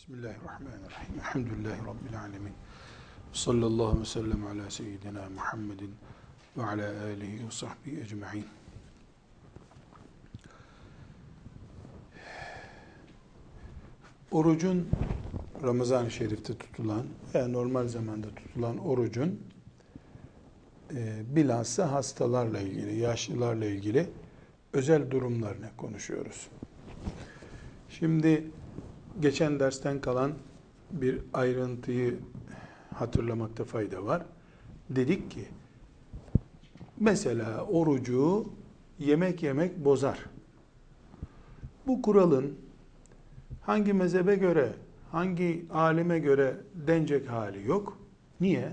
Bismillahirrahmanirrahim. Elhamdülillahi Rabbil alemin. Sallallahu ve sellem ala seyyidina Muhammedin ve ala alihi ve sahbihi ecma'in. Orucun Ramazan-ı Şerif'te tutulan veya normal zamanda tutulan orucun e, bilhassa hastalarla ilgili, yaşlılarla ilgili özel durumlarını konuşuyoruz. Şimdi geçen dersten kalan bir ayrıntıyı hatırlamakta fayda var. Dedik ki mesela orucu yemek yemek bozar. Bu kuralın hangi mezhebe göre, hangi alime göre denecek hali yok. Niye?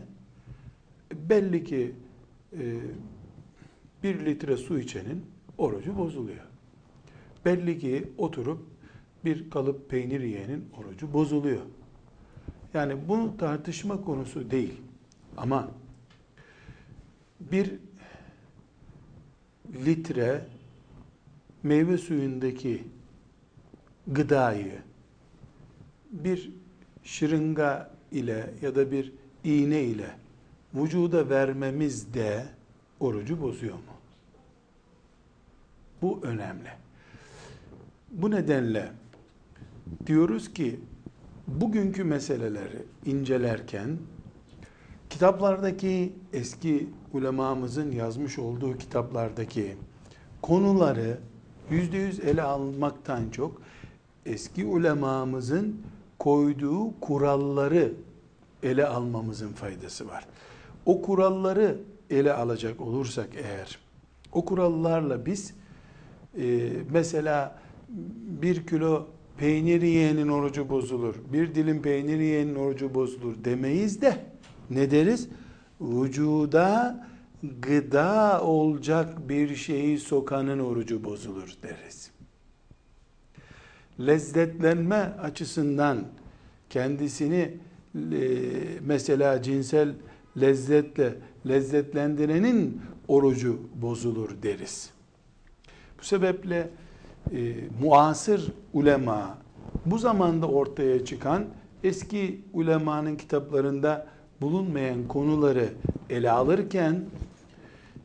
Belli ki e, bir litre su içenin orucu bozuluyor. Belli ki oturup bir kalıp peynir yiyenin orucu bozuluyor. Yani bu tartışma konusu değil. Ama bir litre meyve suyundaki gıdayı bir şırınga ile ya da bir iğne ile vücuda vermemiz de orucu bozuyor mu? Bu önemli. Bu nedenle diyoruz ki bugünkü meseleleri incelerken kitaplardaki eski ulemamızın yazmış olduğu kitaplardaki konuları yüzde yüz ele almaktan çok eski ulemamızın koyduğu kuralları ele almamızın faydası var. O kuralları ele alacak olursak eğer, o kurallarla biz e, mesela bir kilo peynir yiyenin orucu bozulur, bir dilim peynir yiyenin orucu bozulur demeyiz de ne deriz? Vücuda gıda olacak bir şeyi sokanın orucu bozulur deriz. Lezzetlenme açısından kendisini e, mesela cinsel lezzetle lezzetlendirenin orucu bozulur deriz. Bu sebeple e, muasır ulema bu zamanda ortaya çıkan eski ulemanın kitaplarında bulunmayan konuları ele alırken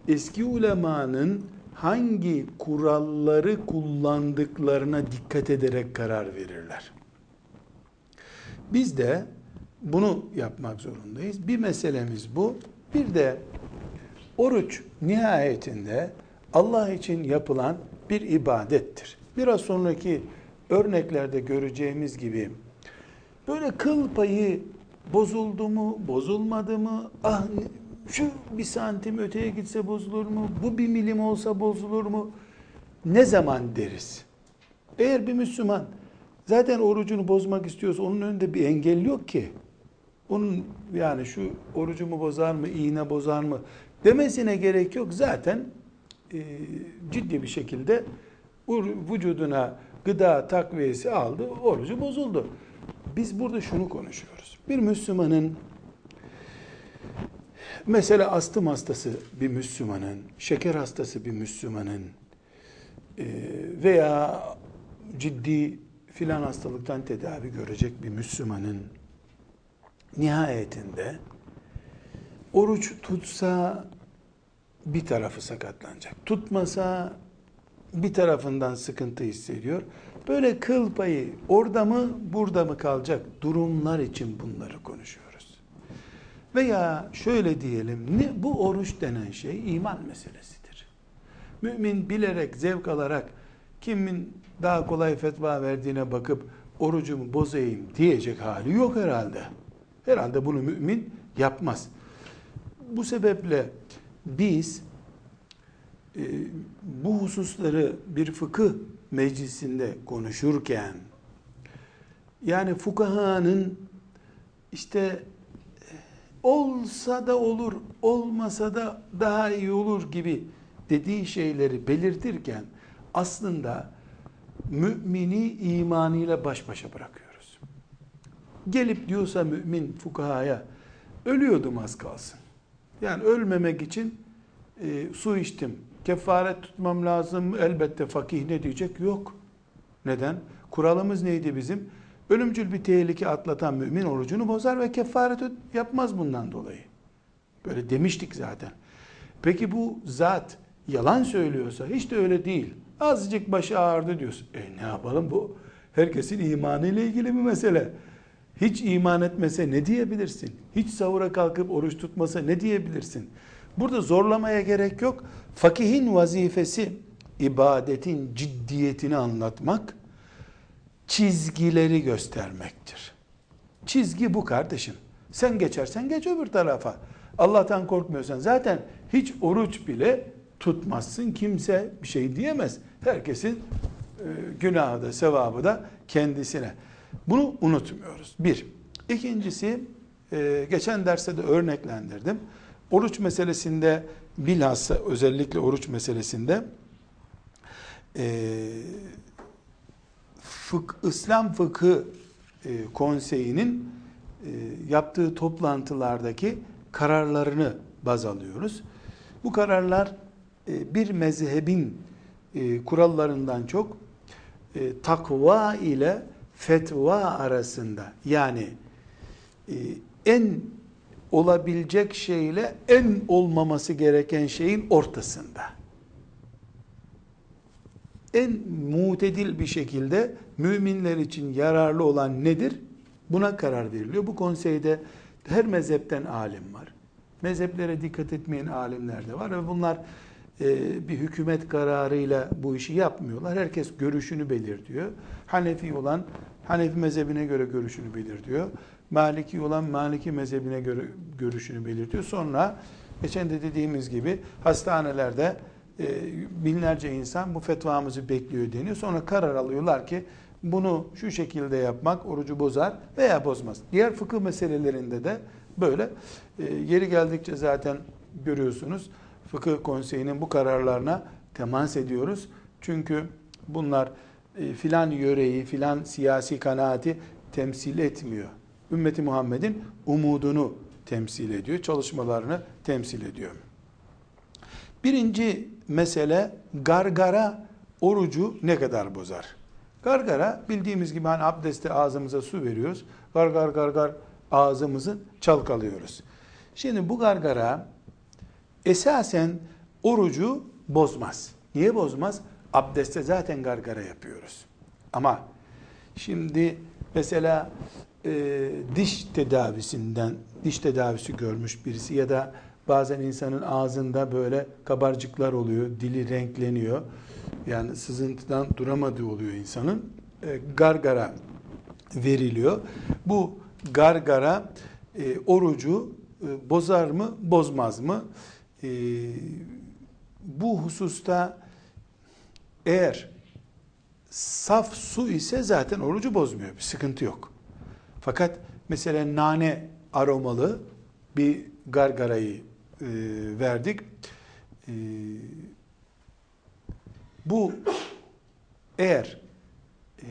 eski ulemanın hangi kuralları kullandıklarına dikkat ederek karar verirler. Biz de bunu yapmak zorundayız. Bir meselemiz bu. Bir de oruç nihayetinde Allah için yapılan bir ibadettir. Biraz sonraki örneklerde göreceğimiz gibi böyle kıl payı bozuldu mu, bozulmadı mı, ah şu bir santim öteye gitse bozulur mu, bu bir milim olsa bozulur mu, ne zaman deriz? Eğer bir Müslüman zaten orucunu bozmak istiyorsa onun önünde bir engel yok ki. Onun yani şu orucumu bozar mı, iğne bozar mı demesine gerek yok. Zaten ciddi bir şekilde vücuduna gıda takviyesi aldı, orucu bozuldu. Biz burada şunu konuşuyoruz. Bir Müslümanın mesela astım hastası bir Müslümanın, şeker hastası bir Müslümanın e, veya ciddi filan hastalıktan tedavi görecek bir Müslümanın nihayetinde oruç tutsa bir tarafı sakatlanacak. Tutmasa bir tarafından sıkıntı hissediyor. Böyle kıl payı orada mı burada mı kalacak durumlar için bunları konuşuyoruz. Veya şöyle diyelim ne bu oruç denen şey iman meselesidir. Mümin bilerek zevk alarak kimin daha kolay fetva verdiğine bakıp orucumu bozayım diyecek hali yok herhalde. Herhalde bunu mümin yapmaz. Bu sebeple biz e, bu hususları bir fıkıh meclisinde konuşurken yani fukahanın işte olsa da olur, olmasa da daha iyi olur gibi dediği şeyleri belirtirken aslında mümini imanıyla baş başa bırakıyoruz. Gelip diyorsa mümin fukahaya ölüyordum az kalsın. Yani ölmemek için e, su içtim, kefaret tutmam lazım elbette fakih ne diyecek? Yok. Neden? Kuralımız neydi bizim? ölümcül bir tehlike atlatan mümin orucunu bozar ve kefaret yapmaz bundan dolayı. Böyle demiştik zaten. Peki bu zat yalan söylüyorsa hiç de öyle değil. Azıcık başı ağrıdı diyorsun. E ne yapalım bu? Herkesin imanı ile ilgili bir mesele. Hiç iman etmese ne diyebilirsin? Hiç savura kalkıp oruç tutmasa ne diyebilirsin? Burada zorlamaya gerek yok. Fakihin vazifesi ibadetin ciddiyetini anlatmak, çizgileri göstermektir. Çizgi bu kardeşim. Sen geçersen geç öbür tarafa. Allah'tan korkmuyorsan zaten hiç oruç bile tutmazsın. Kimse bir şey diyemez. Herkesin e, günahı da sevabı da kendisine. Bunu unutmuyoruz. Bir. İkincisi e, geçen derste de örneklendirdim. Oruç meselesinde bilhassa özellikle oruç meselesinde e, fık, İslam Fıkı e, Konseyi'nin yaptığı toplantılardaki kararlarını baz alıyoruz. Bu kararlar bir mezhebin kurallarından çok takva ile fetva arasında yani e, en olabilecek şeyle en olmaması gereken şeyin ortasında. En mutedil bir şekilde müminler için yararlı olan nedir? Buna karar veriliyor. Bu konseyde her mezhepten alim var. Mezheplere dikkat etmeyen alimler de var ve bunlar bir hükümet kararıyla bu işi yapmıyorlar. Herkes görüşünü belirtiyor. Hanefi olan Hanefi mezhebine göre görüşünü belirtiyor. Maliki olan Maliki mezhebine göre görüşünü belirtiyor. Sonra geçen de dediğimiz gibi hastanelerde e, binlerce insan bu fetvamızı bekliyor deniyor. Sonra karar alıyorlar ki bunu şu şekilde yapmak orucu bozar veya bozmaz. Diğer fıkıh meselelerinde de böyle. E, yeri geldikçe zaten görüyorsunuz fıkıh konseyinin bu kararlarına temas ediyoruz. Çünkü bunlar e, filan yöreyi, filan siyasi kanaati temsil etmiyor. Ümmeti Muhammed'in umudunu temsil ediyor, çalışmalarını temsil ediyor. Birinci mesele gargara orucu ne kadar bozar? Gargara bildiğimiz gibi hani abdeste ağzımıza su veriyoruz. Gargar gargar ağzımızı çalkalıyoruz. Şimdi bu gargara esasen orucu bozmaz. Niye bozmaz? Abdeste zaten gargara yapıyoruz. Ama şimdi mesela e, diş tedavisinden, diş tedavisi görmüş birisi ya da bazen insanın ağzında böyle kabarcıklar oluyor, dili renkleniyor. Yani sızıntıdan duramadığı oluyor insanın. E, gargara veriliyor. Bu gargara e, orucu e, bozar mı, bozmaz mı? E, bu hususta eğer saf su ise zaten orucu bozmuyor. Bir sıkıntı yok. Fakat mesela nane aromalı bir gargarayı e, verdik. E, bu eğer e,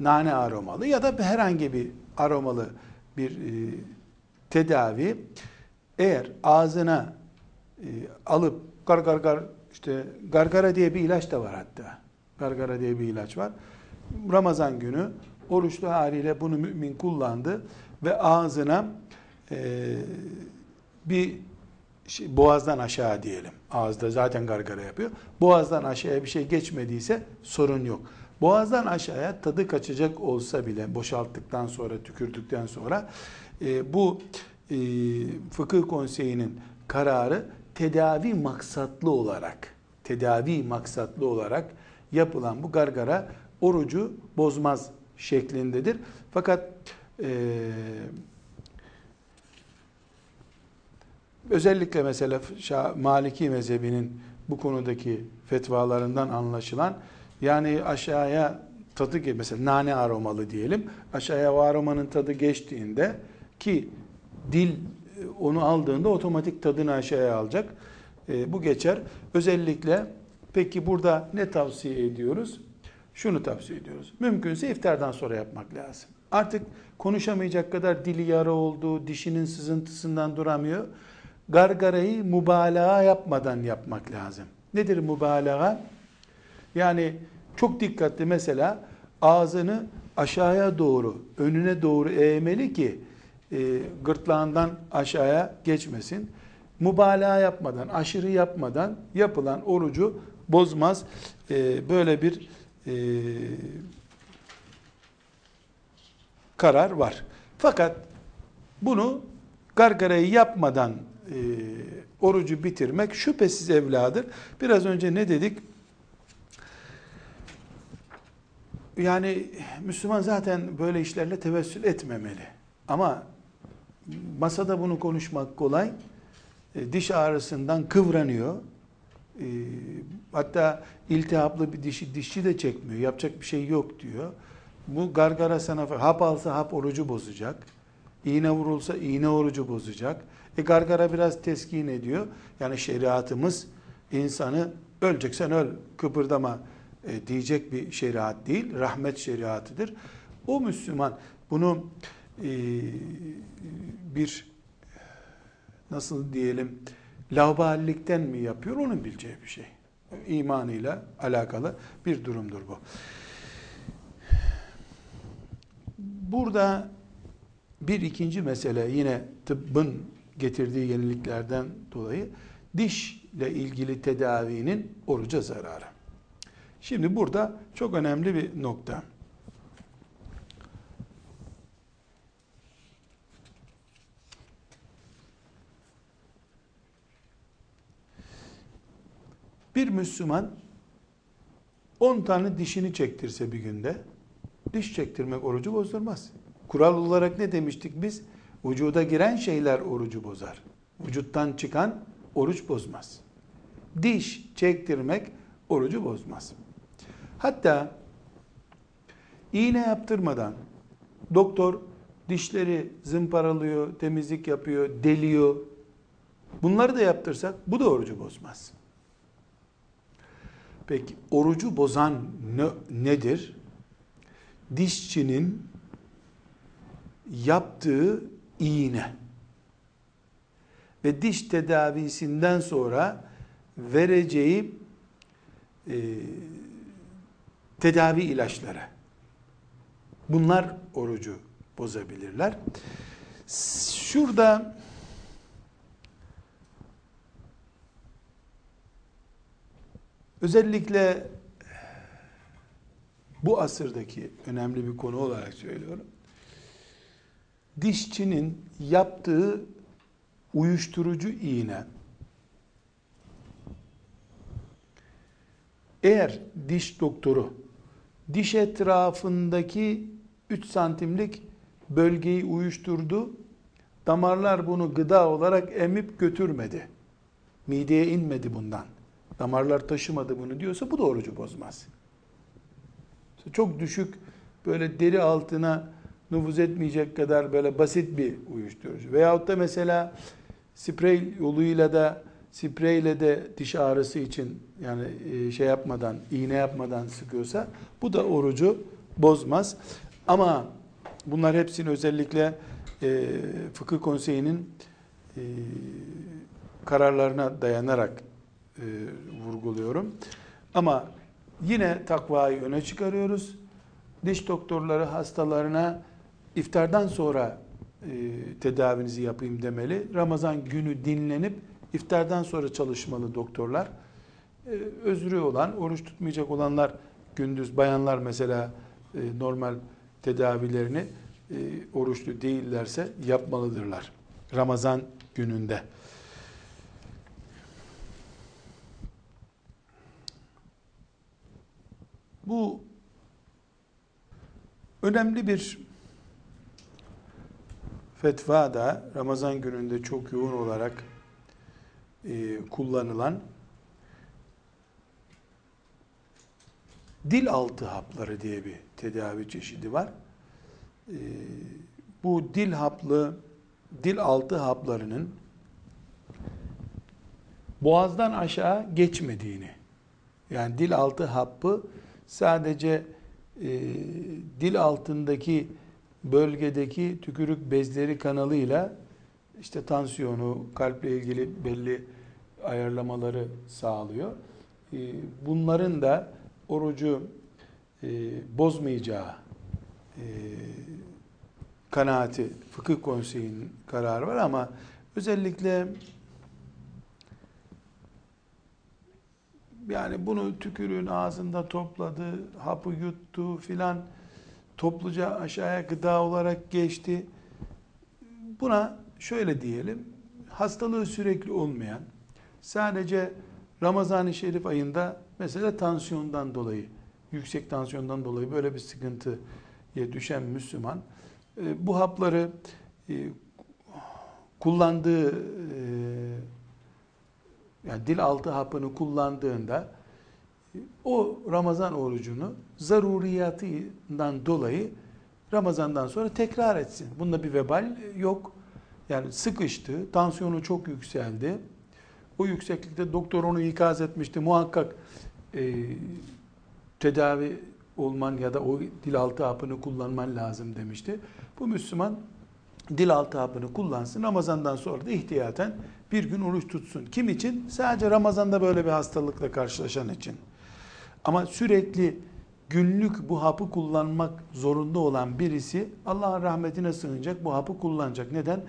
nane aromalı ya da herhangi bir aromalı bir e, tedavi eğer ağzına e, alıp gar gar gar işte gargara diye bir ilaç da var hatta. Gargara diye bir ilaç var. Ramazan günü oruçlu haliyle bunu mümin kullandı ve ağzına e, bir şey, boğazdan aşağı diyelim. Ağızda zaten gargara yapıyor. Boğazdan aşağıya bir şey geçmediyse sorun yok. Boğazdan aşağıya tadı kaçacak olsa bile boşalttıktan sonra, tükürdükten sonra e, bu e, fıkıh konseyinin kararı tedavi maksatlı olarak tedavi maksatlı olarak yapılan bu gargara orucu bozmaz şeklindedir. Fakat e, özellikle mesela Maliki mezhebinin bu konudaki fetvalarından anlaşılan yani aşağıya tadı mesela nane aromalı diyelim aşağıya o aromanın tadı geçtiğinde ki dil onu aldığında otomatik tadını aşağıya alacak. E, bu geçer. Özellikle peki burada ne tavsiye ediyoruz? Şunu tavsiye ediyoruz. Mümkünse iftardan sonra yapmak lazım. Artık konuşamayacak kadar dili yara oldu, dişinin sızıntısından duramıyor. Gargarayı mübalağa yapmadan yapmak lazım. Nedir mübalağa? Yani çok dikkatli mesela ağzını aşağıya doğru, önüne doğru eğmeli ki e, gırtlağından aşağıya geçmesin. Mübalağa yapmadan, aşırı yapmadan yapılan orucu bozmaz. E, böyle bir e, karar var. Fakat bunu gargarayı yapmadan e, orucu bitirmek şüphesiz evladır. Biraz önce ne dedik? Yani Müslüman zaten böyle işlerle tevessül etmemeli. Ama masada bunu konuşmak kolay. E, diş ağrısından kıvranıyor. E, hatta iltihaplı bir dişi dişçi de çekmiyor. Yapacak bir şey yok diyor. Bu gargara sana hap alsa hap orucu bozacak. İğne vurulsa iğne orucu bozacak. E gargara biraz teskin ediyor. Yani şeriatımız insanı öleceksen öl kıpırdama e, diyecek bir şeriat değil. Rahmet şeriatıdır. O Müslüman bunu bir nasıl diyelim lavballikten mi yapıyor onun bileceği bir şey. İmanıyla alakalı bir durumdur bu. Burada bir ikinci mesele yine tıbbın getirdiği yeniliklerden dolayı dişle ilgili tedavinin oruca zararı. Şimdi burada çok önemli bir nokta. Bir Müslüman 10 tane dişini çektirse bir günde diş çektirmek orucu bozdurmaz. Kural olarak ne demiştik biz? Vücuda giren şeyler orucu bozar. Vücuttan çıkan oruç bozmaz. Diş çektirmek orucu bozmaz. Hatta iğne yaptırmadan doktor dişleri zımparalıyor, temizlik yapıyor, deliyor. Bunları da yaptırsak bu da orucu bozmaz. Peki orucu bozan ne, nedir? Dişçinin yaptığı iğne ve diş tedavisinden sonra vereceği e, tedavi ilaçları. Bunlar orucu bozabilirler. Şurada özellikle bu asırdaki önemli bir konu olarak söylüyorum. Dişçinin yaptığı uyuşturucu iğne eğer diş doktoru diş etrafındaki 3 santimlik bölgeyi uyuşturdu, damarlar bunu gıda olarak emip götürmedi. Mideye inmedi bundan. Damarlar taşımadı bunu diyorsa bu da orucu bozmaz. Çok düşük böyle deri altına nüfuz etmeyecek kadar böyle basit bir uyuşturucu. Veyahut da mesela sprey yoluyla da spreyle de diş ağrısı için yani e, şey yapmadan, iğne yapmadan sıkıyorsa bu da orucu bozmaz. Ama bunlar hepsini özellikle e, fıkıh konseyinin e, kararlarına dayanarak e, vurguluyorum. Ama yine takvayı öne çıkarıyoruz. Diş doktorları hastalarına iftardan sonra e, tedavinizi yapayım demeli. Ramazan günü dinlenip iftardan sonra çalışmalı doktorlar. E, özrü olan, oruç tutmayacak olanlar gündüz, bayanlar mesela e, normal tedavilerini e, oruçlu değillerse yapmalıdırlar. Ramazan gününde. Bu önemli bir fetva da Ramazan gününde çok yoğun olarak e, kullanılan dil altı hapları diye bir tedavi çeşidi var. E, bu dil haplı, dil altı haplarının boğazdan aşağı geçmediğini, yani dil altı hapı sadece e, dil altındaki bölgedeki tükürük bezleri kanalıyla işte tansiyonu, kalple ilgili belli ayarlamaları sağlıyor. Ee, bunların da orucu e, bozmayacağı e, kanaati, fıkıh konseyinin kararı var ama özellikle yani bunu tükürüğün ağzında topladı, hapı yuttu filan topluca aşağıya gıda olarak geçti. Buna şöyle diyelim, hastalığı sürekli olmayan, sadece Ramazan-ı Şerif ayında mesela tansiyondan dolayı, yüksek tansiyondan dolayı böyle bir sıkıntıya düşen Müslüman, e, bu hapları e, kullandığı e, yani dil altı hapını kullandığında o Ramazan orucunu zaruriyatından dolayı Ramazan'dan sonra tekrar etsin. Bunda bir vebal yok. Yani sıkıştı, tansiyonu çok yükseldi. O yükseklikte doktor onu ikaz etmişti. Muhakkak e, tedavi olman ya da o dil altı hapını kullanman lazım demişti. Bu Müslüman dil altı hapını kullansın. Ramazandan sonra da ihtiyaten bir gün oruç tutsun. Kim için? Sadece Ramazan'da böyle bir hastalıkla karşılaşan için. Ama sürekli günlük bu hapı kullanmak zorunda olan birisi Allah'ın rahmetine sığınacak, bu hapı kullanacak. Neden?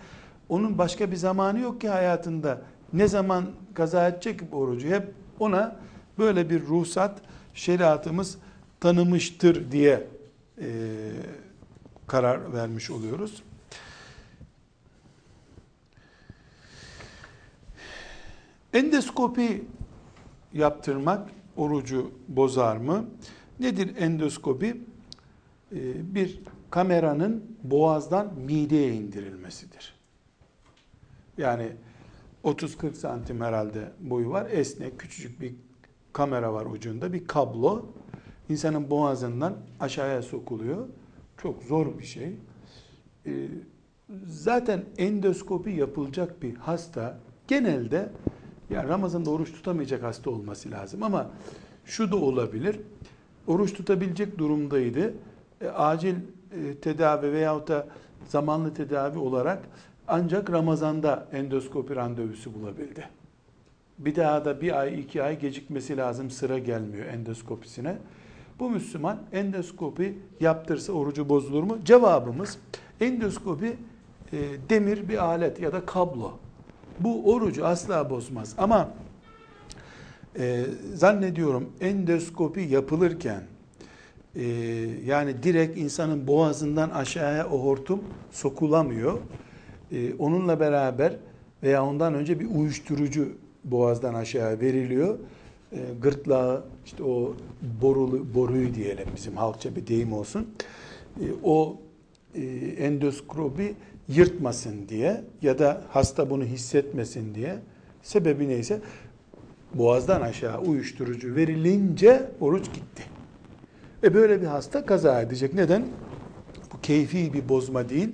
Onun başka bir zamanı yok ki hayatında. Ne zaman kaza edecek bu orucu? Hep ona böyle bir ruhsat şeriatımız tanımıştır diye e, karar vermiş oluyoruz. Endoskopi yaptırmak orucu bozar mı? Nedir endoskopi? Ee, bir kameranın boğazdan mideye indirilmesidir. Yani 30-40 santim herhalde boyu var. Esnek, küçücük bir kamera var ucunda. Bir kablo insanın boğazından aşağıya sokuluyor. Çok zor bir şey. Ee, zaten endoskopi yapılacak bir hasta genelde yani Ramazan'da oruç tutamayacak hasta olması lazım ama şu da olabilir. Oruç tutabilecek durumdaydı. E, acil e, tedavi veyahut da zamanlı tedavi olarak ancak Ramazan'da endoskopi randevusu bulabildi. Bir daha da bir ay, iki ay gecikmesi lazım. Sıra gelmiyor endoskopisine. Bu Müslüman endoskopi yaptırsa orucu bozulur mu? Cevabımız endoskopi e, demir bir alet ya da kablo. Bu orucu asla bozmaz. Ama e, zannediyorum endoskopi yapılırken e, yani direkt insanın boğazından aşağıya o hortum sokulamıyor. E, onunla beraber veya ondan önce bir uyuşturucu boğazdan aşağı veriliyor. E, gırtlağı işte o borulu boruyu diyelim bizim halkça bir deyim olsun. E, o e, endoskopi yırtmasın diye ya da hasta bunu hissetmesin diye sebebi neyse boğazdan aşağı uyuşturucu verilince oruç gitti. E böyle bir hasta kaza edecek. Neden? Bu keyfi bir bozma değil.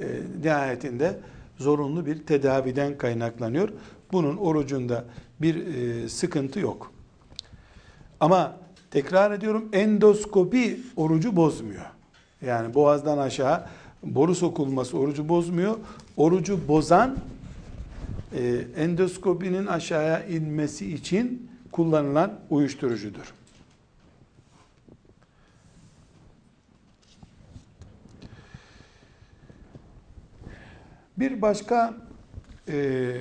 E, nihayetinde zorunlu bir tedaviden kaynaklanıyor. Bunun orucunda bir e, sıkıntı yok. Ama tekrar ediyorum endoskopi orucu bozmuyor. Yani boğazdan aşağı boru sokulması orucu bozmuyor. Orucu bozan e, endoskopinin aşağıya inmesi için kullanılan uyuşturucudur. Bir başka e,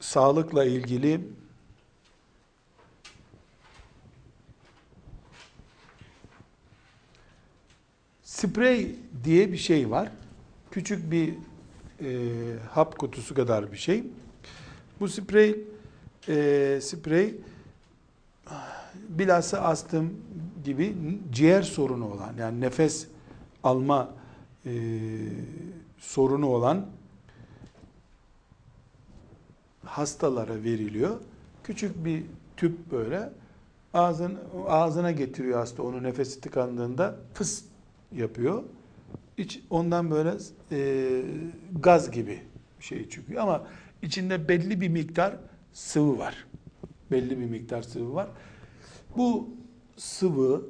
sağlıkla ilgili Sprey diye bir şey var. Küçük bir e, hap kutusu kadar bir şey. Bu sprey e, sprey bilhassa astım gibi ciğer sorunu olan yani nefes alma e, sorunu olan hastalara veriliyor. Küçük bir tüp böyle ağzın ağzına getiriyor hasta onu nefesi tıkandığında fıs yapıyor. İç, ondan böyle e, gaz gibi şey çıkıyor ama içinde belli bir miktar sıvı var. Belli bir miktar sıvı var. Bu sıvı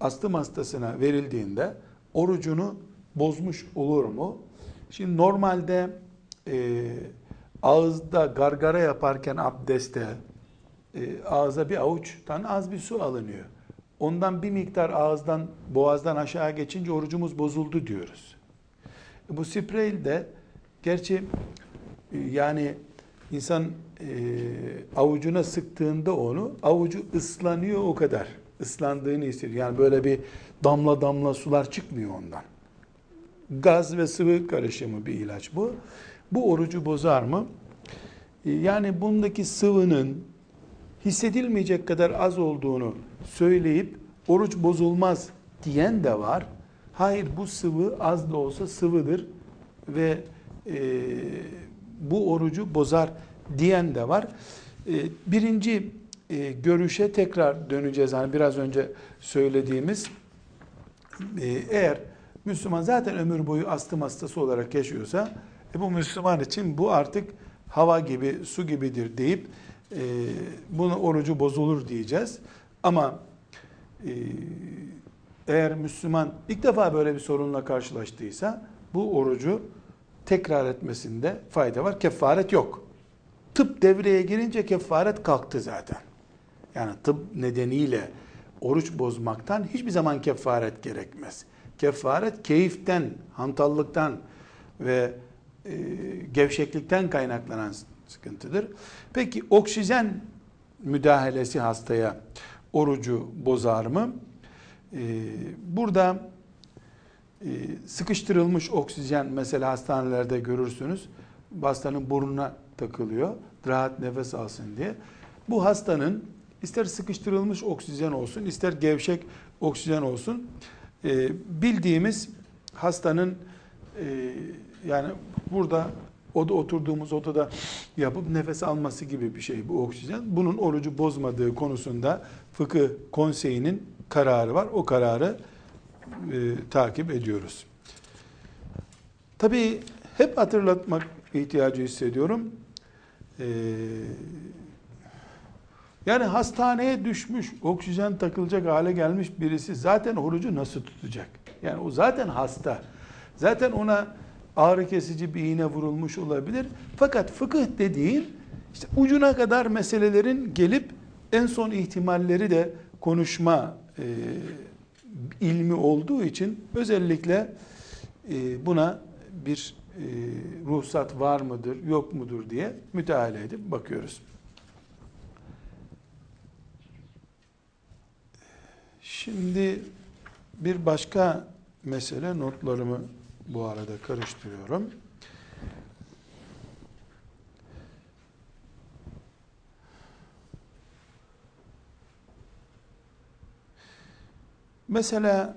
astım hastasına verildiğinde orucunu bozmuş olur mu? Şimdi normalde e, ağızda gargara yaparken abdeste e, ağza bir avuçtan az bir su alınıyor. Ondan bir miktar ağızdan, boğazdan aşağı geçince orucumuz bozuldu diyoruz. Bu sprey de gerçi e, yani insan e, avucuna sıktığında onu avucu ıslanıyor o kadar. Islandığını hissediyor. Yani böyle bir damla damla sular çıkmıyor ondan. Gaz ve sıvı karışımı bir ilaç bu. Bu orucu bozar mı? E, yani bundaki sıvının hissedilmeyecek kadar az olduğunu söyleyip oruç bozulmaz diyen de var. Hayır bu sıvı az da olsa sıvıdır ve e, bu orucu bozar diyen de var. E, birinci e, görüşe tekrar döneceğiz. Hani biraz önce söylediğimiz e, eğer Müslüman zaten ömür boyu astım hastası olarak yaşıyorsa e, bu Müslüman için bu artık hava gibi, su gibidir deyip e, bunu orucu bozulur diyeceğiz. Ama e, eğer Müslüman ilk defa böyle bir sorunla karşılaştıysa bu orucu tekrar etmesinde fayda var. Kefaret yok. Tıp devreye girince kefaret kalktı zaten. Yani tıp nedeniyle oruç bozmaktan hiçbir zaman kefaret gerekmez. Kefaret keyiften, hantallıktan ve e, gevşeklikten kaynaklanan sıkıntıdır. Peki oksijen müdahalesi hastaya orucu bozar mı? Ee, burada e, sıkıştırılmış oksijen mesela hastanelerde görürsünüz. Hastanın burnuna takılıyor. Rahat nefes alsın diye. Bu hastanın ister sıkıştırılmış oksijen olsun, ister gevşek oksijen olsun. E, bildiğimiz hastanın e, yani burada oda oturduğumuz odada yapıp nefes alması gibi bir şey bu oksijen. Bunun orucu bozmadığı konusunda fıkıh konseyinin kararı var. O kararı e, takip ediyoruz. Tabii hep hatırlatmak ihtiyacı hissediyorum. Ee, yani hastaneye düşmüş, oksijen takılacak hale gelmiş birisi zaten orucu nasıl tutacak? Yani o zaten hasta. Zaten ona ağrı kesici bir iğne vurulmuş olabilir. Fakat fıkıh dediğin işte ucuna kadar meselelerin gelip en son ihtimalleri de konuşma e, ilmi olduğu için özellikle e, buna bir e, ruhsat var mıdır, yok mudur diye müteala edip bakıyoruz. Şimdi bir başka mesele notlarımı bu arada karıştırıyorum. Mesela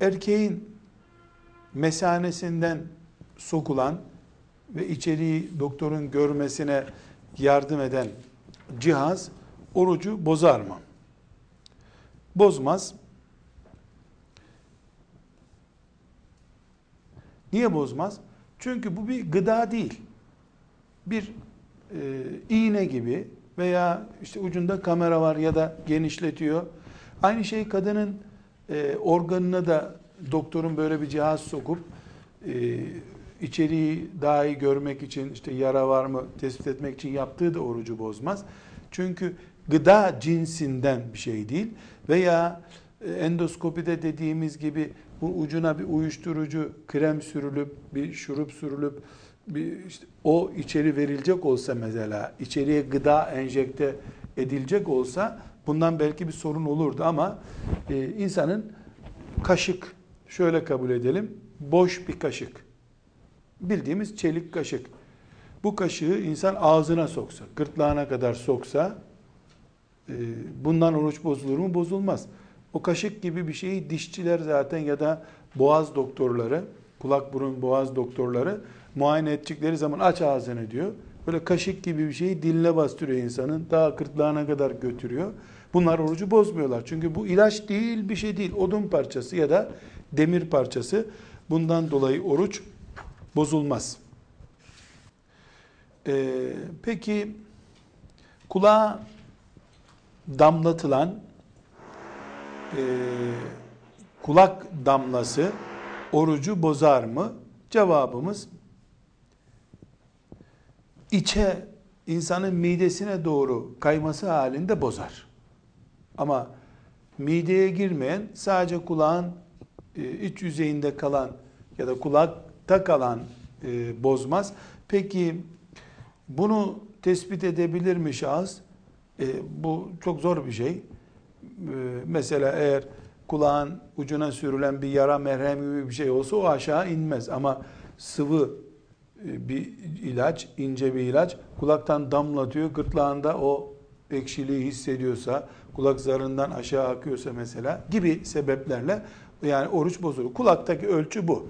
erkeğin mesanesinden sokulan ve içeriği doktorun görmesine yardım eden cihaz orucu bozar mı? Bozmaz. Niye bozmaz? Çünkü bu bir gıda değil. Bir e, iğne gibi veya işte ucunda kamera var ya da genişletiyor. Aynı şey kadının e, organına da doktorun böyle bir cihaz sokup e, içeriği daha iyi görmek için işte yara var mı tespit etmek için yaptığı da orucu bozmaz. Çünkü gıda cinsinden bir şey değil veya endoskopide dediğimiz gibi bu ucuna bir uyuşturucu krem sürülüp bir şurup sürülüp bir işte o içeri verilecek olsa mesela içeriye gıda enjekte edilecek olsa bundan belki bir sorun olurdu ama e, insanın kaşık şöyle kabul edelim boş bir kaşık. Bildiğimiz çelik kaşık. Bu kaşığı insan ağzına soksa gırtlağına kadar soksa e, bundan oruç bozulur mu? Bozulmaz o kaşık gibi bir şeyi dişçiler zaten ya da boğaz doktorları kulak burun boğaz doktorları muayene edecekleri zaman aç ağzını diyor. Böyle kaşık gibi bir şeyi diline bastırıyor insanın. Daha gırtlağına kadar götürüyor. Bunlar orucu bozmuyorlar. Çünkü bu ilaç değil bir şey değil. Odun parçası ya da demir parçası. Bundan dolayı oruç bozulmaz. Ee, peki kulağa damlatılan e, kulak damlası orucu bozar mı? Cevabımız içe insanın midesine doğru kayması halinde bozar. Ama mideye girmeyen sadece kulağın e, iç yüzeyinde kalan ya da kulakta kalan e, bozmaz. Peki bunu tespit edebilir mi şahıs? E, bu çok zor bir şey. E, mesela eğer kulağın ucuna sürülen bir yara merhem gibi bir şey olsa o aşağı inmez. Ama sıvı e, bir ilaç, ince bir ilaç kulaktan damlatıyor. Gırtlağında o ekşiliği hissediyorsa, kulak zarından aşağı akıyorsa mesela gibi sebeplerle yani oruç bozulur. Kulaktaki ölçü bu.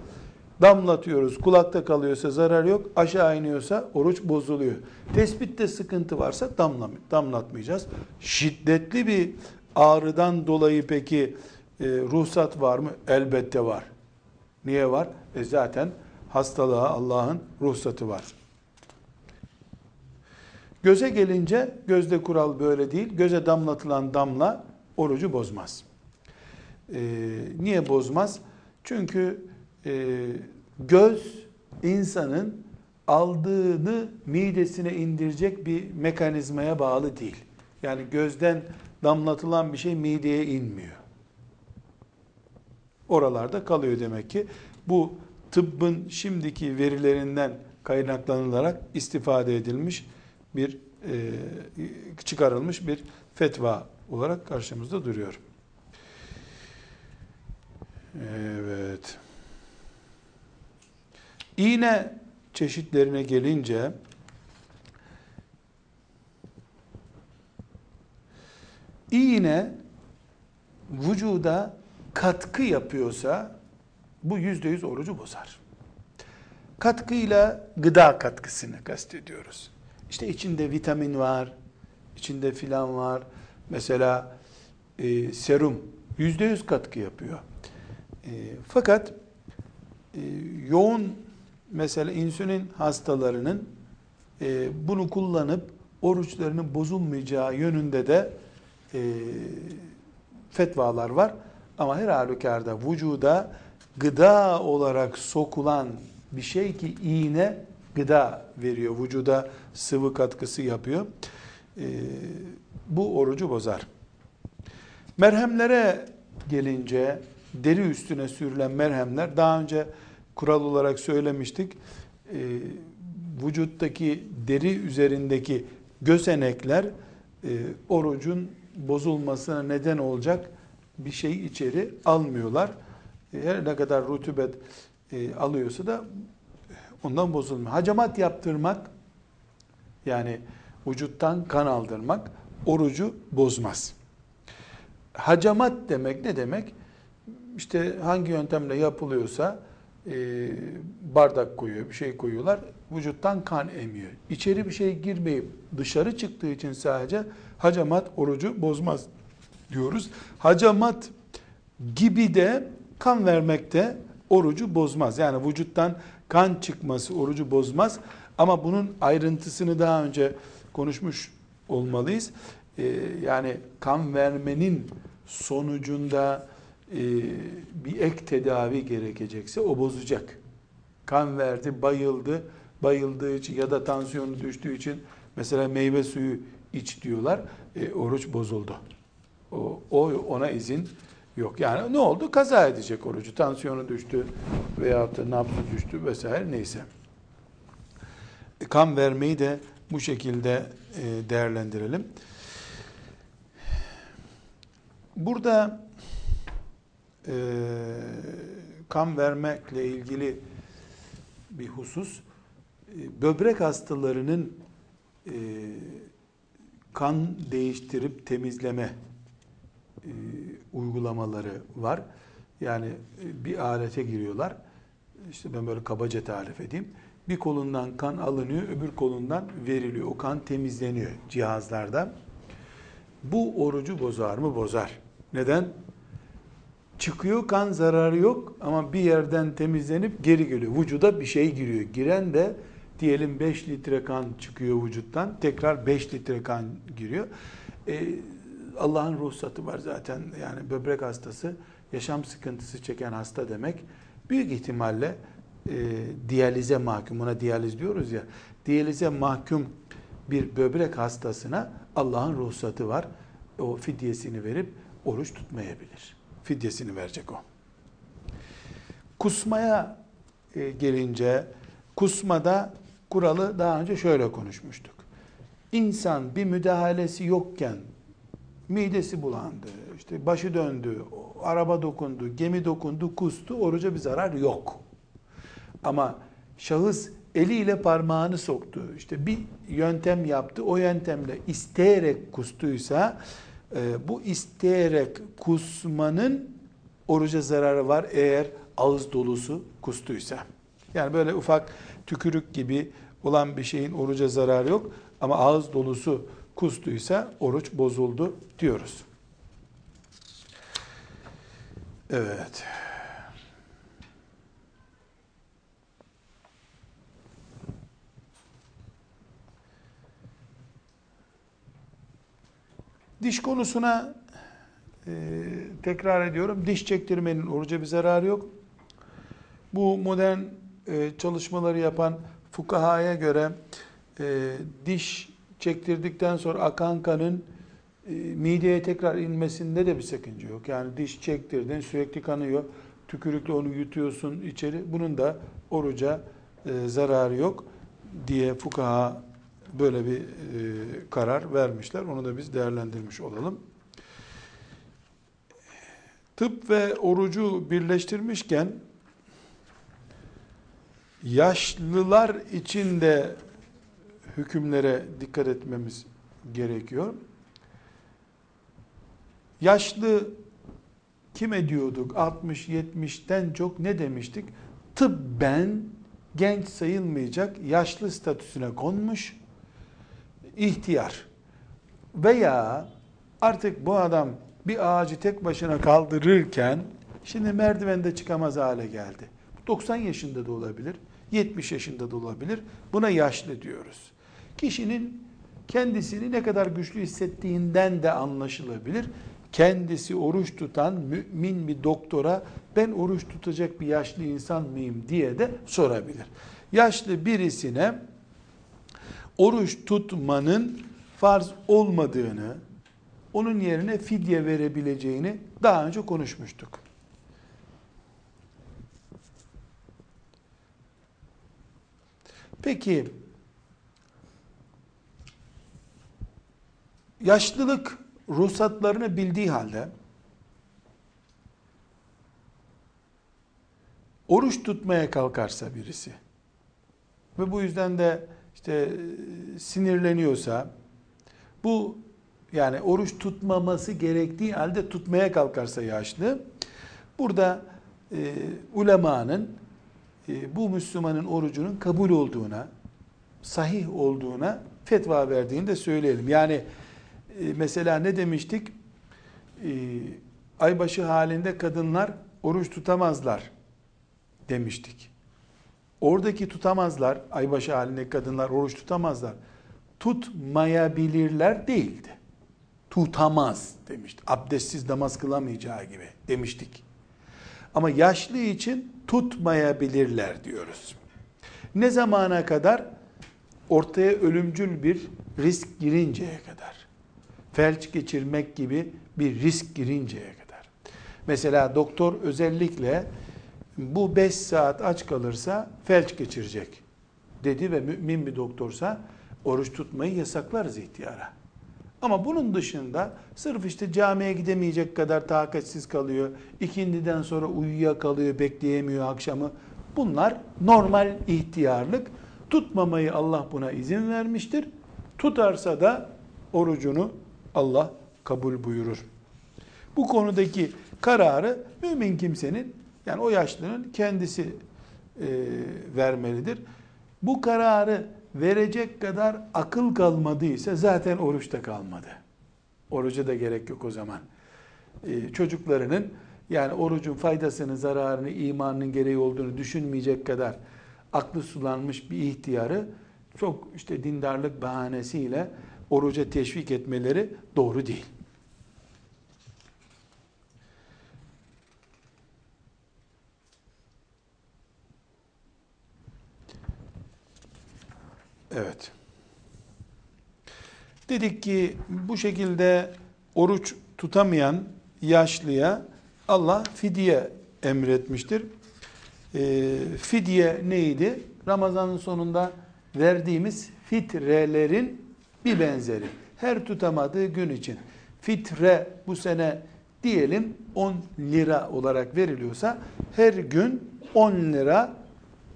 Damlatıyoruz, kulakta kalıyorsa zarar yok, aşağı iniyorsa oruç bozuluyor. Tespitte sıkıntı varsa damlam damlatmayacağız. Şiddetli bir ağrıdan dolayı peki e, ruhsat var mı? Elbette var. Niye var? E zaten hastalığa Allah'ın ruhsatı var. Göze gelince gözde kural böyle değil. Göze damlatılan damla orucu bozmaz. Ee, niye bozmaz? Çünkü e, göz insanın aldığını midesine indirecek bir mekanizmaya bağlı değil. Yani gözden damlatılan bir şey mideye inmiyor. Oralarda kalıyor demek ki. Bu tıbbın şimdiki verilerinden kaynaklanılarak istifade edilmiş bir e, çıkarılmış bir fetva olarak karşımızda duruyor. Evet. İğne çeşitlerine gelince iğne vücuda katkı yapıyorsa bu yüzde yüz orucu bozar. Katkıyla gıda katkısını kastediyoruz. İşte içinde vitamin var, içinde filan var. Mesela e, serum yüzde yüz katkı yapıyor. E, fakat e, yoğun mesela insülin hastalarının e, bunu kullanıp oruçlarının bozulmayacağı yönünde de e, fetvalar var. Ama her halükarda vücuda gıda olarak sokulan bir şey ki iğne gıda veriyor. Vücuda sıvı katkısı yapıyor. Ee, bu orucu bozar. Merhemlere gelince deri üstüne sürülen merhemler daha önce kural olarak söylemiştik. Ee, vücuttaki deri üzerindeki gözenekler e, orucun bozulmasına neden olacak bir şey içeri almıyorlar. Her ne kadar rutubet e, alıyorsa da ondan bozulmuyor. Hacamat yaptırmak yani vücuttan kan aldırmak orucu bozmaz. Hacamat demek ne demek? İşte hangi yöntemle yapılıyorsa e, bardak koyuyor, bir şey koyuyorlar. Vücuttan kan emiyor. İçeri bir şey girmeyip dışarı çıktığı için sadece hacamat orucu bozmaz diyoruz. Hacamat gibi de kan vermekte orucu bozmaz. Yani vücuttan kan çıkması orucu bozmaz. Ama bunun ayrıntısını daha önce konuşmuş olmalıyız. Ee, yani kan vermenin sonucunda bir ek tedavi gerekecekse o bozacak. Kan verdi, bayıldı, bayıldığı için ya da tansiyonu düştüğü için mesela meyve suyu iç diyorlar. E, oruç bozuldu. O, o ona izin yok. Yani ne oldu? Kaza edecek orucu. Tansiyonu düştü veyahut da nabzı düştü vesaire neyse. Kan vermeyi de bu şekilde e, değerlendirelim. Burada e, kan vermekle ilgili bir husus e, böbrek hastalarının e, kan değiştirip temizleme e, uygulamaları var. Yani e, bir alete giriyorlar. İşte ben böyle kabaca tarif edeyim. Bir kolundan kan alınıyor, öbür kolundan veriliyor. O kan temizleniyor cihazlarda. Bu orucu bozar mı? Bozar. Neden? Çıkıyor kan zararı yok ama bir yerden temizlenip geri geliyor. Vücuda bir şey giriyor. Giren de diyelim 5 litre kan çıkıyor vücuttan. Tekrar 5 litre kan giriyor. Ee, Allah'ın ruhsatı var zaten. Yani böbrek hastası, yaşam sıkıntısı çeken hasta demek. Büyük ihtimalle e, diyalize mahkum, ona diyaliz diyoruz ya, diyalize mahkum bir böbrek hastasına Allah'ın ruhsatı var. O fidyesini verip oruç tutmayabilir. Fidyesini verecek o. Kusmaya e, gelince kusmada kuralı daha önce şöyle konuşmuştuk. İnsan bir müdahalesi yokken midesi bulandı, işte başı döndü, araba dokundu, gemi dokundu, kustu, oruca bir zarar yok. Ama şahıs eliyle parmağını soktu, işte bir yöntem yaptı, o yöntemle isteyerek kustuysa, e, bu isteyerek kusmanın oruca zararı var eğer ağız dolusu kustuysa. Yani böyle ufak tükürük gibi olan bir şeyin oruca zararı yok ama ağız dolusu kustuysa oruç bozuldu diyoruz. Evet. Diş konusuna e, tekrar ediyorum. Diş çektirmenin oruca bir zararı yok. Bu modern e, çalışmaları yapan fukahaya göre e, diş çektirdikten sonra akan kanın e, mideye tekrar inmesinde de bir sakınca yok. Yani diş çektirdin sürekli kanıyor. Tükürükle onu yutuyorsun içeri. Bunun da oruca e, zararı yok diye fukaha böyle bir e, karar vermişler. Onu da biz değerlendirmiş olalım. Tıp ve orucu birleştirmişken yaşlılar için de hükümlere dikkat etmemiz gerekiyor. Yaşlı kim diyorduk? 60-70'ten çok ne demiştik? Tıbben genç sayılmayacak yaşlı statüsüne konmuş ihtiyar veya artık bu adam bir ağacı tek başına kaldırırken şimdi merdivende çıkamaz hale geldi. 90 yaşında da olabilir, 70 yaşında da olabilir. Buna yaşlı diyoruz. Kişinin kendisini ne kadar güçlü hissettiğinden de anlaşılabilir. Kendisi oruç tutan mümin bir doktora ben oruç tutacak bir yaşlı insan mıyım diye de sorabilir. Yaşlı birisine oruç tutmanın farz olmadığını, onun yerine fidye verebileceğini daha önce konuşmuştuk. Peki yaşlılık ruhsatlarını bildiği halde oruç tutmaya kalkarsa birisi ve bu yüzden de işte sinirleniyorsa bu yani oruç tutmaması gerektiği halde tutmaya kalkarsa yaşlı burada e, ulemanın e, bu Müslümanın orucunun kabul olduğuna, sahih olduğuna fetva verdiğini de söyleyelim. Yani e, mesela ne demiştik? E, aybaşı halinde kadınlar oruç tutamazlar demiştik. Oradaki tutamazlar, aybaşı halinde kadınlar oruç tutamazlar. Tutmayabilirler değildi. Tutamaz demişti. Abdestsiz namaz kılamayacağı gibi demiştik. Ama yaşlı için tutmayabilirler diyoruz. Ne zamana kadar? Ortaya ölümcül bir risk girinceye kadar. Felç geçirmek gibi bir risk girinceye kadar. Mesela doktor özellikle bu 5 saat aç kalırsa felç geçirecek dedi ve mümin bir doktorsa oruç tutmayı yasaklarız ihtiyara. Ama bunun dışında sırf işte camiye gidemeyecek kadar takatsiz kalıyor, ikindiden sonra uyuyakalıyor, bekleyemiyor akşamı. Bunlar normal ihtiyarlık. Tutmamayı Allah buna izin vermiştir. Tutarsa da orucunu Allah kabul buyurur. Bu konudaki kararı mümin kimsenin yani o yaşlının kendisi e, vermelidir. Bu kararı verecek kadar akıl kalmadıysa zaten oruçta kalmadı. Oruca da gerek yok o zaman. Ee, çocuklarının yani orucun faydasını, zararını, imanının gereği olduğunu düşünmeyecek kadar aklı sulanmış bir ihtiyarı çok işte dindarlık bahanesiyle oruca teşvik etmeleri doğru değil. Evet. Dedik ki bu şekilde oruç tutamayan yaşlıya Allah fidye emretmiştir. E, fidye neydi? Ramazanın sonunda verdiğimiz fitrelerin bir benzeri. Her tutamadığı gün için fitre bu sene diyelim 10 lira olarak veriliyorsa her gün 10 lira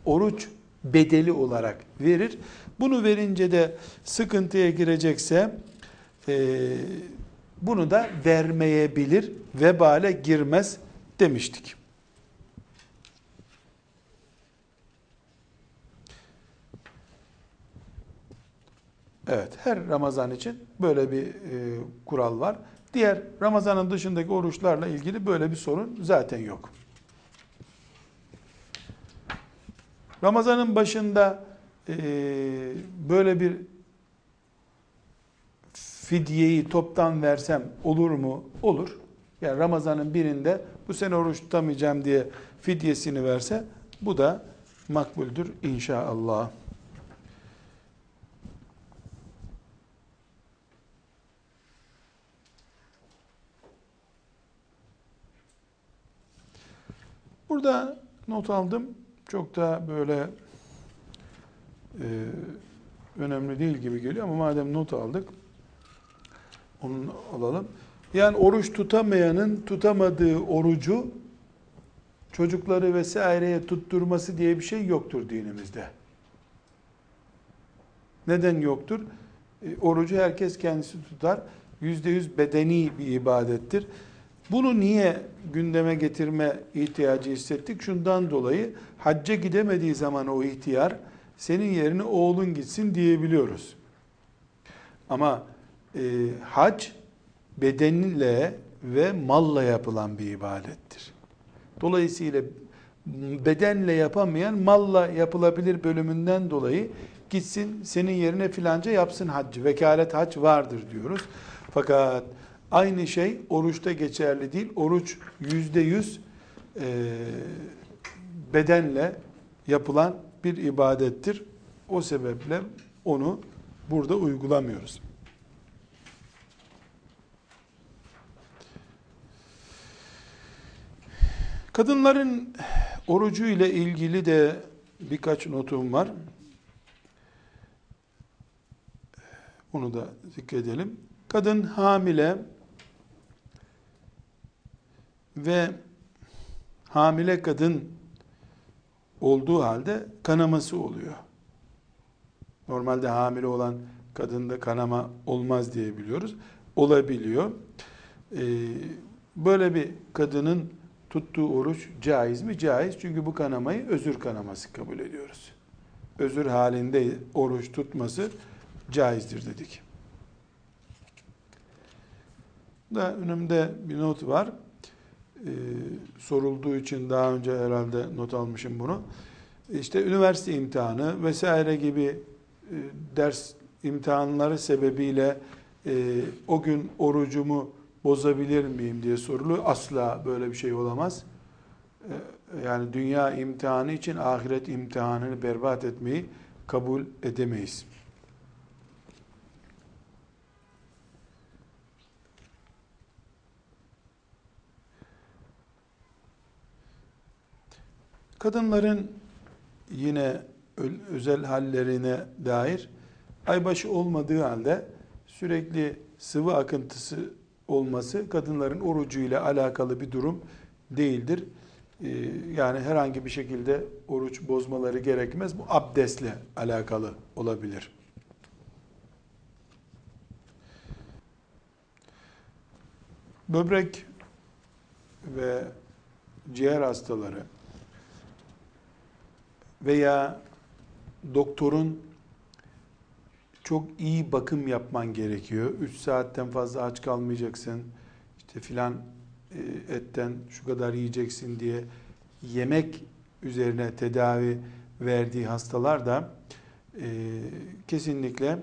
oruç bedeli olarak verir. Bunu verince de sıkıntıya girecekse e, bunu da vermeyebilir, vebale girmez demiştik. Evet, her Ramazan için böyle bir e, kural var. Diğer Ramazan'ın dışındaki oruçlarla ilgili böyle bir sorun zaten yok. Ramazan'ın başında e, böyle bir fidyeyi toptan versem olur mu? Olur. Yani Ramazan'ın birinde bu sene oruç tutamayacağım diye fidyesini verse bu da makbuldür inşallah. Burada not aldım. Çok da böyle önemli değil gibi geliyor ama madem not aldık onu alalım. Yani oruç tutamayanın tutamadığı orucu çocukları vesaireye tutturması diye bir şey yoktur dinimizde. Neden yoktur? E, orucu herkes kendisi tutar. Yüzde yüz bedeni bir ibadettir. Bunu niye gündeme getirme ihtiyacı hissettik? Şundan dolayı hacca gidemediği zaman o ihtiyar senin yerine oğlun gitsin diyebiliyoruz. Ama e, hac bedenle ve malla yapılan bir ibadettir. Dolayısıyla bedenle yapamayan malla yapılabilir bölümünden dolayı gitsin senin yerine filanca yapsın haccı. Vekalet hac vardır diyoruz. Fakat Aynı şey oruçta geçerli değil. Oruç yüzde yüz e, bedenle yapılan bir ibadettir. O sebeple onu burada uygulamıyoruz. Kadınların orucu ile ilgili de birkaç notum var. Onu da zikredelim. Kadın hamile ve hamile kadın olduğu halde kanaması oluyor. Normalde hamile olan kadında kanama olmaz diye biliyoruz. Olabiliyor. Ee, böyle bir kadının tuttuğu oruç caiz mi? Caiz. Çünkü bu kanamayı özür kanaması kabul ediyoruz. Özür halinde oruç tutması caizdir dedik. Da önümde bir not var e, sorulduğu için daha önce herhalde not almışım bunu. İşte üniversite imtihanı vesaire gibi e, ders imtihanları sebebiyle e, o gün orucumu bozabilir miyim diye soruluyor. Asla böyle bir şey olamaz. E, yani dünya imtihanı için ahiret imtihanını berbat etmeyi kabul edemeyiz. Kadınların yine özel hallerine dair aybaşı olmadığı halde sürekli sıvı akıntısı olması kadınların orucu ile alakalı bir durum değildir. Ee, yani herhangi bir şekilde oruç bozmaları gerekmez. Bu abdestle alakalı olabilir. Böbrek ve ciğer hastaları veya doktorun çok iyi bakım yapman gerekiyor. 3 saatten fazla aç kalmayacaksın. İşte filan e, etten şu kadar yiyeceksin diye yemek üzerine tedavi verdiği hastalar da e, kesinlikle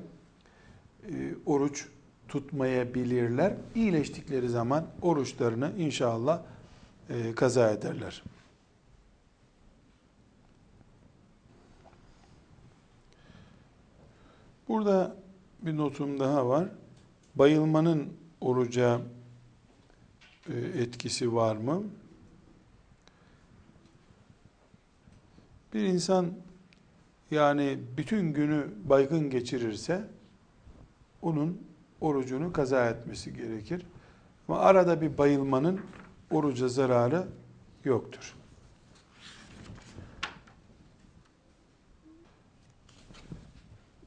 e, oruç tutmayabilirler. İyileştikleri zaman oruçlarını inşallah e, kaza ederler. Burada bir notum daha var. bayılmanın oruca e, etkisi var mı? Bir insan yani bütün günü baygın geçirirse onun orucunu kaza etmesi gerekir. Ama arada bir bayılmanın oruca zararı yoktur.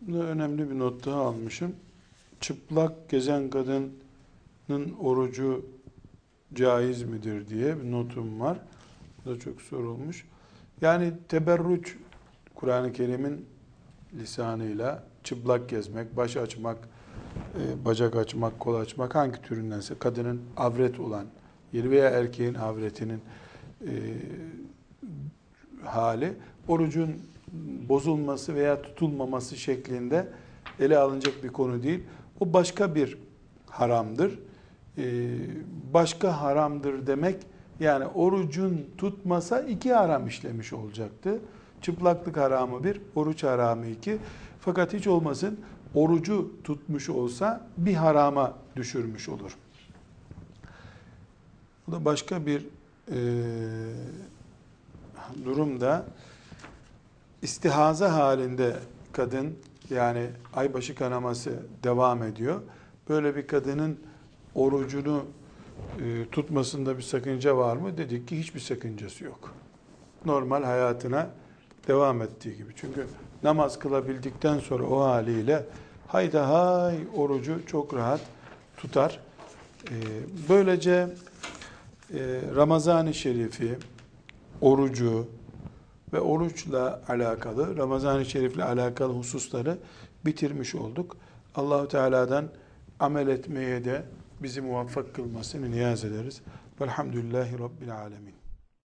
Önemli bir not daha almışım. Çıplak gezen kadının orucu caiz midir diye bir notum var. Bu da çok sorulmuş. Yani teberrüç Kur'an-ı Kerim'in lisanıyla çıplak gezmek, baş açmak, e, bacak açmak, kol açmak hangi türündense kadının avret olan yeri veya erkeğin avretinin e, hali orucun bozulması veya tutulmaması şeklinde ele alınacak bir konu değil. O başka bir haramdır. E, başka haramdır demek yani orucun tutmasa iki haram işlemiş olacaktı. Çıplaklık haramı bir, oruç haramı iki. Fakat hiç olmasın orucu tutmuş olsa bir harama düşürmüş olur. Bu da başka bir e, durumda istihaza halinde kadın yani aybaşı kanaması devam ediyor. Böyle bir kadının orucunu e, tutmasında bir sakınca var mı? Dedik ki hiçbir sakıncası yok. Normal hayatına devam ettiği gibi. Çünkü namaz kılabildikten sonra o haliyle hayda hay orucu çok rahat tutar. E, böylece e, Ramazan-ı Şerif'i, orucu ve oruçla alakalı, Ramazan-ı Şerif'le alakalı hususları bitirmiş olduk. Allahu Teala'dan amel etmeye de bizi muvaffak kılmasını niyaz ederiz. Velhamdülillahi Rabbil Alemin.